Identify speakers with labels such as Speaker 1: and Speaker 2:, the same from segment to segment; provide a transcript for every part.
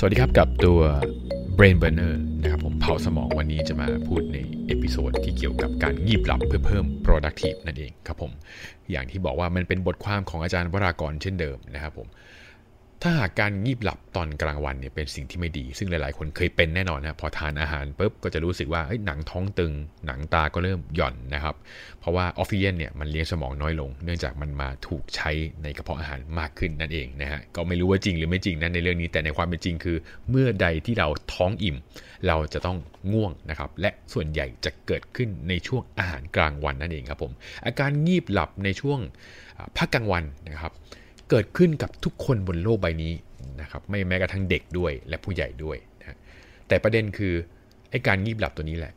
Speaker 1: สวัสดีครับกับตัว Brain Burner นะครับผมเผาสมองวันนี้จะมาพูดใน episode ที่เกี่ยวกับการงีบหลับเพื่อเพิ่ม productive นั่นเองครับผม อย่างที่บอกว่ามันเป็นบทความของอาจารย์วรากรเช่นเดิมนะครับผม ถ้าหากการงีบหลับตอนกลางวันเนี่ยเป็นสิ่งที่ไม่ดี ซึ่งหลาย ๆ คนเคยเป็นแน่นอนนะพอทานอาหารปุ๊บก็จะรู้สึกว่าหนังท้องตึง หนังตาก็เริ่มหย่อนนะครับ เพราะว่าออกซิเจนเนี่ยมันเลี้ยงสมองน้อยลง เนื่องจากมันมาถูกใช้ในกระเพาะอาหารมากขึ้นนั่นเองนะฮะก็ไม่รู้ว่าจริงหรือไม่จริงนั้นในเรื่องนี้แต่ในความเป็นจริงคือ เมื่อใดที่เราท้องอิ่ม เราจะต้องง่วงนะครับและส่วนใหญ่จะเกิดขึ้นในช่วงอาหารกลางวันนั่นเองครับผมอาการงีบหลับในช่วงพักกลางวันนะครับ เกิดขึ้นกับทุกคนบนโลกใบนี้นะครับไม่แม้กระทั่งเด็กด้วยและผู้ใหญ่ด้วยนะแต่ประเด็นคือไอ้การงีบหลับตัวนี้แหละ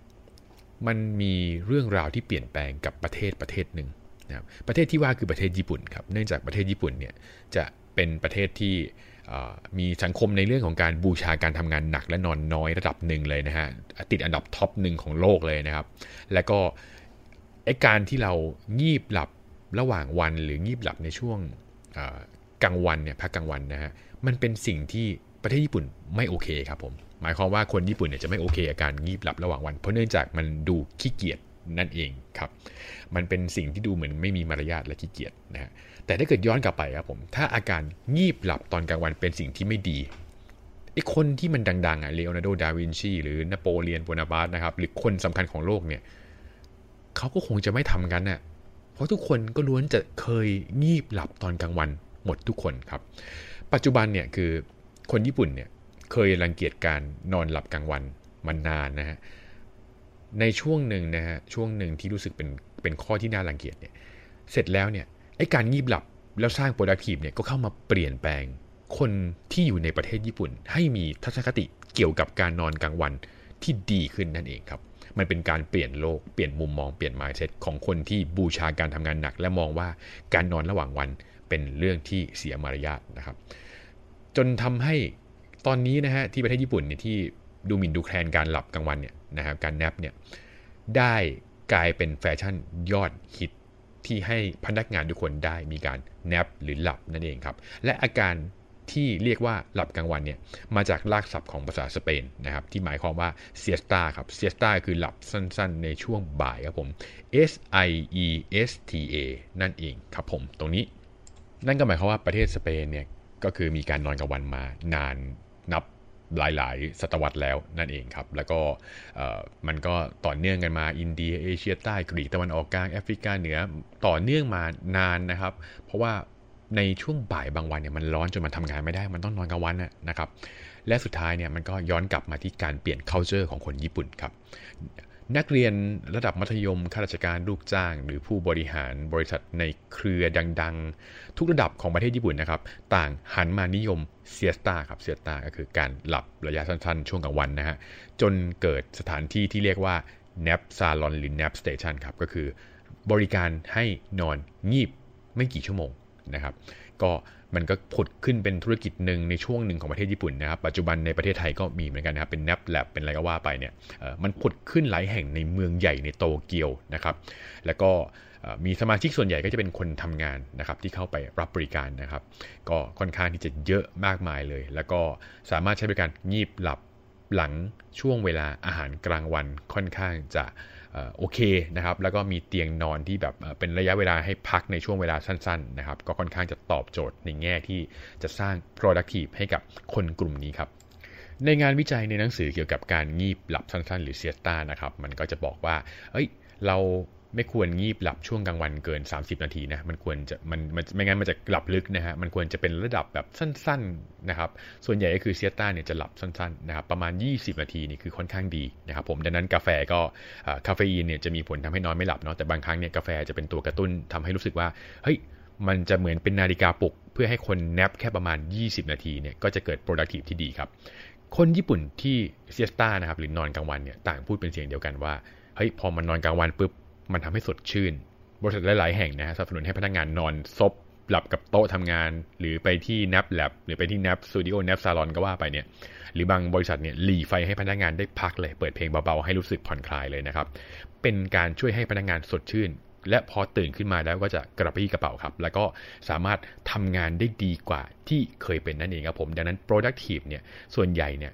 Speaker 1: มันมีเรื่องราวที่เปลี่ยนแปลงกับประเทศประเทศหนึ่งนะครับประเทศที่ว่าคือประเทศญี่ปุ่นครับเนื่องจากประเทศญี่ปุ่นเนี่ยจะเป็นประเทศที่มีสังคมในเรื่องของการบูชาการทำงานหนักและนอนน้อยระดับหนึ่งเลยนะฮะติดอันดับท็อปหนึ่งของโลกเลยนะครับ และก็ไอการที่เรางีบหลับระหว่างวันหรืองีบหลับในช่วง กลางวันเนี่ยพักกลางวันนะฮะมันเป็นสิ่งที่ประเทศญี่ปุ่นไม่โอเคครับผมหมายความว่าคนญี่ปุ่นเนี่ยจะไม่โอเคกับการงีบหลับระหว่างวัน เพราะเนื่องจากมันดูขี้เกียจนั่นเองครับ มันเป็นสิ่งที่ดูเหมือนไม่มีมารยาทและขี้เกียจนะฮะแต่ถ้าเกิดย้อนกลับไปครับผมถ้าอาการงีบหลับตอนกลางวันเป็นสิ่งที่ไม่ดีไอ้คนที่มันดังๆอะเลโอนาร์โด ดาวินชี หรือนโปเลียนโบนาบาสนะครับ หรือคนสำคัญของโลกเนี่ยเขาก็คงจะไม่ทำกันน่ะ เพราะทุกคนก็ล้วนจะเคยงีบหลับตอนกลางวันหมดทุกคนครับ ปัจจุบันเนี่ยคือคนญี่ปุ่นเนี่ยเคยรังเกียจการนอนหลับกลางวันมานานนะฮะ ในช่วงหนึ่งนะฮะช่วงหนึ่งที่รู้สึกเป็นเป็นข้อที่น่ารังเกียจเนี่ยเสร็จแล้วเนี่ยไอ้การงีบหลับแล้วสร้าง productive เนี่ยก็เข้ามาเปลี่ยนแปลงคนที่อยู่ในประเทศญี่ปุ่น ให้มีทัศนคติเกี่ยวกับการนอนกลางวันที่ดีขึ้นนั่นเองครับ มันเป็นการเปลี่ยนโลกเปลี่ยนมุมมองเปลี่ยน mindset ของคนที่บูชาการทำงานหนัก และมองว่าการนอนระหว่างวันเป็นเรื่องที่เสียมารยาทนะครับ จนทำให้ตอนนี้นะฮะที่ประเทศญี่ปุ่นเนี่ยที่ดูหมิ่นดูแคลนการหลับกลางวันเนี่ยนะครับการแนบเนี่ยได้กลายเป็นแฟชั่นยอดฮิตที่ให้พนักงานทุกคนได้มีการแนบหรือหลับนั่นเองครับ และอาการ ที่เรียกว่าหลับกลางวันเนี่ยมาจากลากศัพท์ของภาษาสเปนนะครับที่หมายความว่าเซียสตาครับเซียสตาคือหลับสั้นๆ ในช่วงบ่ายครับผม S I E S T A นั่นเองครับผมตรงนี้ นั่นก็หมายความว่าประเทศสเปนเนี่ยก็คือมีการนอนกลางวันมานานนับหลาย ๆ ศตวรรษแล้วนั่นเองครับ แล้วก็มันก็ต่อเนื่องกันมาอินเดียเอเชียใต้กรีกตะวันออกกลางแอฟริกาเหนือต่อเนื่องมานานนะครับ เพราะว่า ในช่วงบ่ายบางวันเนี่ยมันร้อนจนมันทำงานไม่ได้มันต้องนอนกลางวันนะครับ และสุดท้ายเนี่ยมันก็ย้อนกลับมาที่การเปลี่ยน culture ของคนญี่ปุ่นครับนักเรียนระดับมัธยมข้าราชการลูกจ้าง หรือผู้บริหารบริษัทในเครือดังๆ ทุกระดับของประเทศญี่ปุ่นนะครับ ต่างหันมานิยมเซียสตาครับเซียสตาก็คือการหลับระยะสั้นๆ ช่วงกลางวันนะฮะจนเกิดสถานที่ที่เรียกว่า nap salon หรือ nap station ครับก็คือบริการให้นอนงีบไม่กี่ชั่วโมง นะครับ ก็มันก็ผุดขึ้นเป็นธุรกิจหนึ่งในช่วงหนึ่งของประเทศญี่ปุ่นนะครับ ปัจจุบันในประเทศไทยก็มีเหมือนกันนะครับ เป็นแนบแลบเป็นอะไรก็ว่าไปเนี่ยมันผุดขึ้นหลายแห่งในเมืองใหญ่ในโตเกียวนะครับ แล้วก็มีสมาชิกส่วนใหญ่ก็จะเป็นคนทำงานนะครับที่เข้าไปรับบริการนะครับ ก็ค่อนข้างที่จะเยอะมากมายเลย แล้วก็สามารถใช้บริการงีบหลับหลังช่วงเวลาอาหารกลางวันค่อนข้างจะ โอเคนะครับแล้วก็มีเตียงนอนที่แบบเป็นระยะเวลาให้พักในช่วงเวลาสั้นๆนะครับก็ค่อนข้างจะตอบโจทย์ในแง่ที่จะสร้าง productive ให้กับคนกลุ่มนี้ครับในงานวิจัยในหนังสือเกี่ยวกับการงีบหลับสั้นๆ หรือเซียสตานะครับมันก็จะบอกว่าเอ้ยเรา ไม่ควรงีบหลับช่วงกลางวันเกิน 30 นาทีนะมันควรจะมันมันไม่งั้นมันจะหลับลึกนะฮะมันควรจะเป็นระดับแบบสั้นๆนะครับส่วนใหญ่ก็คือเซียต้าเนี่ยจะหลับสั้นๆนะครับประมาณ 20 นาทีนี่คือค่อนข้างดีนะครับผมดังนั้นกาแฟก็คาเฟอีนเนี่ยจะมีผลทำให้นอนไม่หลับเนาะแต่บางครั้งเนี่ยกาแฟจะเป็นตัวกระตุ้นทำให้รู้สึกว่าเฮ้ยมันจะเหมือนเป็นนาฬิกาปลุก เพื่อให้คนแนบแค่ประมาณ 20 นาทีเนี่ยก็จะเกิด productive ที่ดีครับคนญี่ปุ่นที่เซียต้านะครับหรือนอนกลางวันเนี่ยต่างพูดเป็นเสียงเดียวกันว่าเฮ้ยพอมันนอนกลางวันปุ๊บ มันทำให้สดชื่น บริษัทหลาย ๆ แห่งนะฮะสนับสนุนให้พนักงานนอนซบหลับกับโต๊ะทำงาน หรือไปที่ nap lab หรือไปที่ nap studio nap salon ก็ว่าไปเนี่ย หรือบางบริษัทเนี่ยหลีไฟให้พนักงานได้พักเลย เปิดเพลงเบา ๆ ให้รู้สึกผ่อนคลายเลยนะครับ เป็นการช่วยให้พนักงานสดชื่น และพอตื่นขึ้นมาแล้วก็จะกระปรี้กระเป๋าครับ แล้วก็สามารถทำงานได้ดีกว่าที่เคยเป็นนั่นเองครับผม ดังนั้น productive เนี่ย ส่วนใหญ่เนี่ย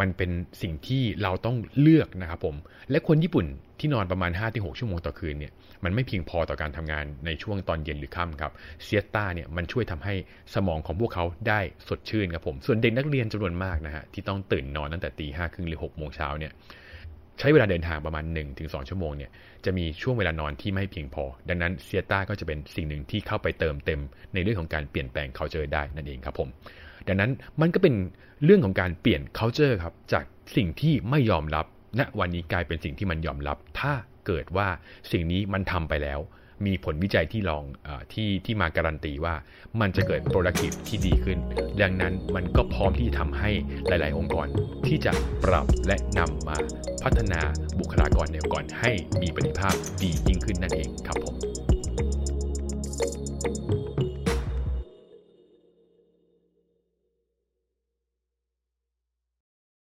Speaker 1: มันเป็นสิ่งที่เราต้องเลือกนะครับผม และคนญี่ปุ่นที่นอนประมาณ 5-6 ชั่วโมงต่อคืนเนี่ย มันไม่เพียงพอต่อการทำงานในช่วงตอนเย็นหรือค่ำครับ เซียต้าเนี่ยมันช่วยทำให้สมองของพวกเขาได้สดชื่นครับผม ส่วนเด็กนักเรียนจำนวนมากนะฮะที่ต้องตื่นนอนตั้งแต่ตีห้าครึ่งหรือ6โมงเช้าเนี่ยใช้เวลาเดินทางประมาณ 1-2 ชั่วโมงเนี่ยจะมีช่วงเวลานอนที่ไม่เพียงพอ ดังนั้นเซียต้าก็จะเป็นสิ่งหนึ่งที่เข้าไปเติมเต็ม ในเรื่องของการเปลี่ยนแปลง culture ได้นั่นเองครับผม ดังนั้นมันก็เป็นเรื่องของการเปลี่ยน culture ครับจากสิ่งที่ไม่ยอมรับณวันนี้กลายเป็นสิ่งที่มันยอมรับ ถ้าเกิดว่าสิ่งนี้มันทำไปแล้ว มีผลวิจัยที่ลองอที่ที่มาการันตีว่ามันจะเกิด productive ที่ดีขึ้น ดังนั้นมันก็พร้อมที่จะทำให้หลาย ๆ องค์กรที่จะปรับและนำมาพัฒนาบุคลากรในองค์กรให้มีประสิทธิภาพดียิ่งขึ้นนั่นเองครับผม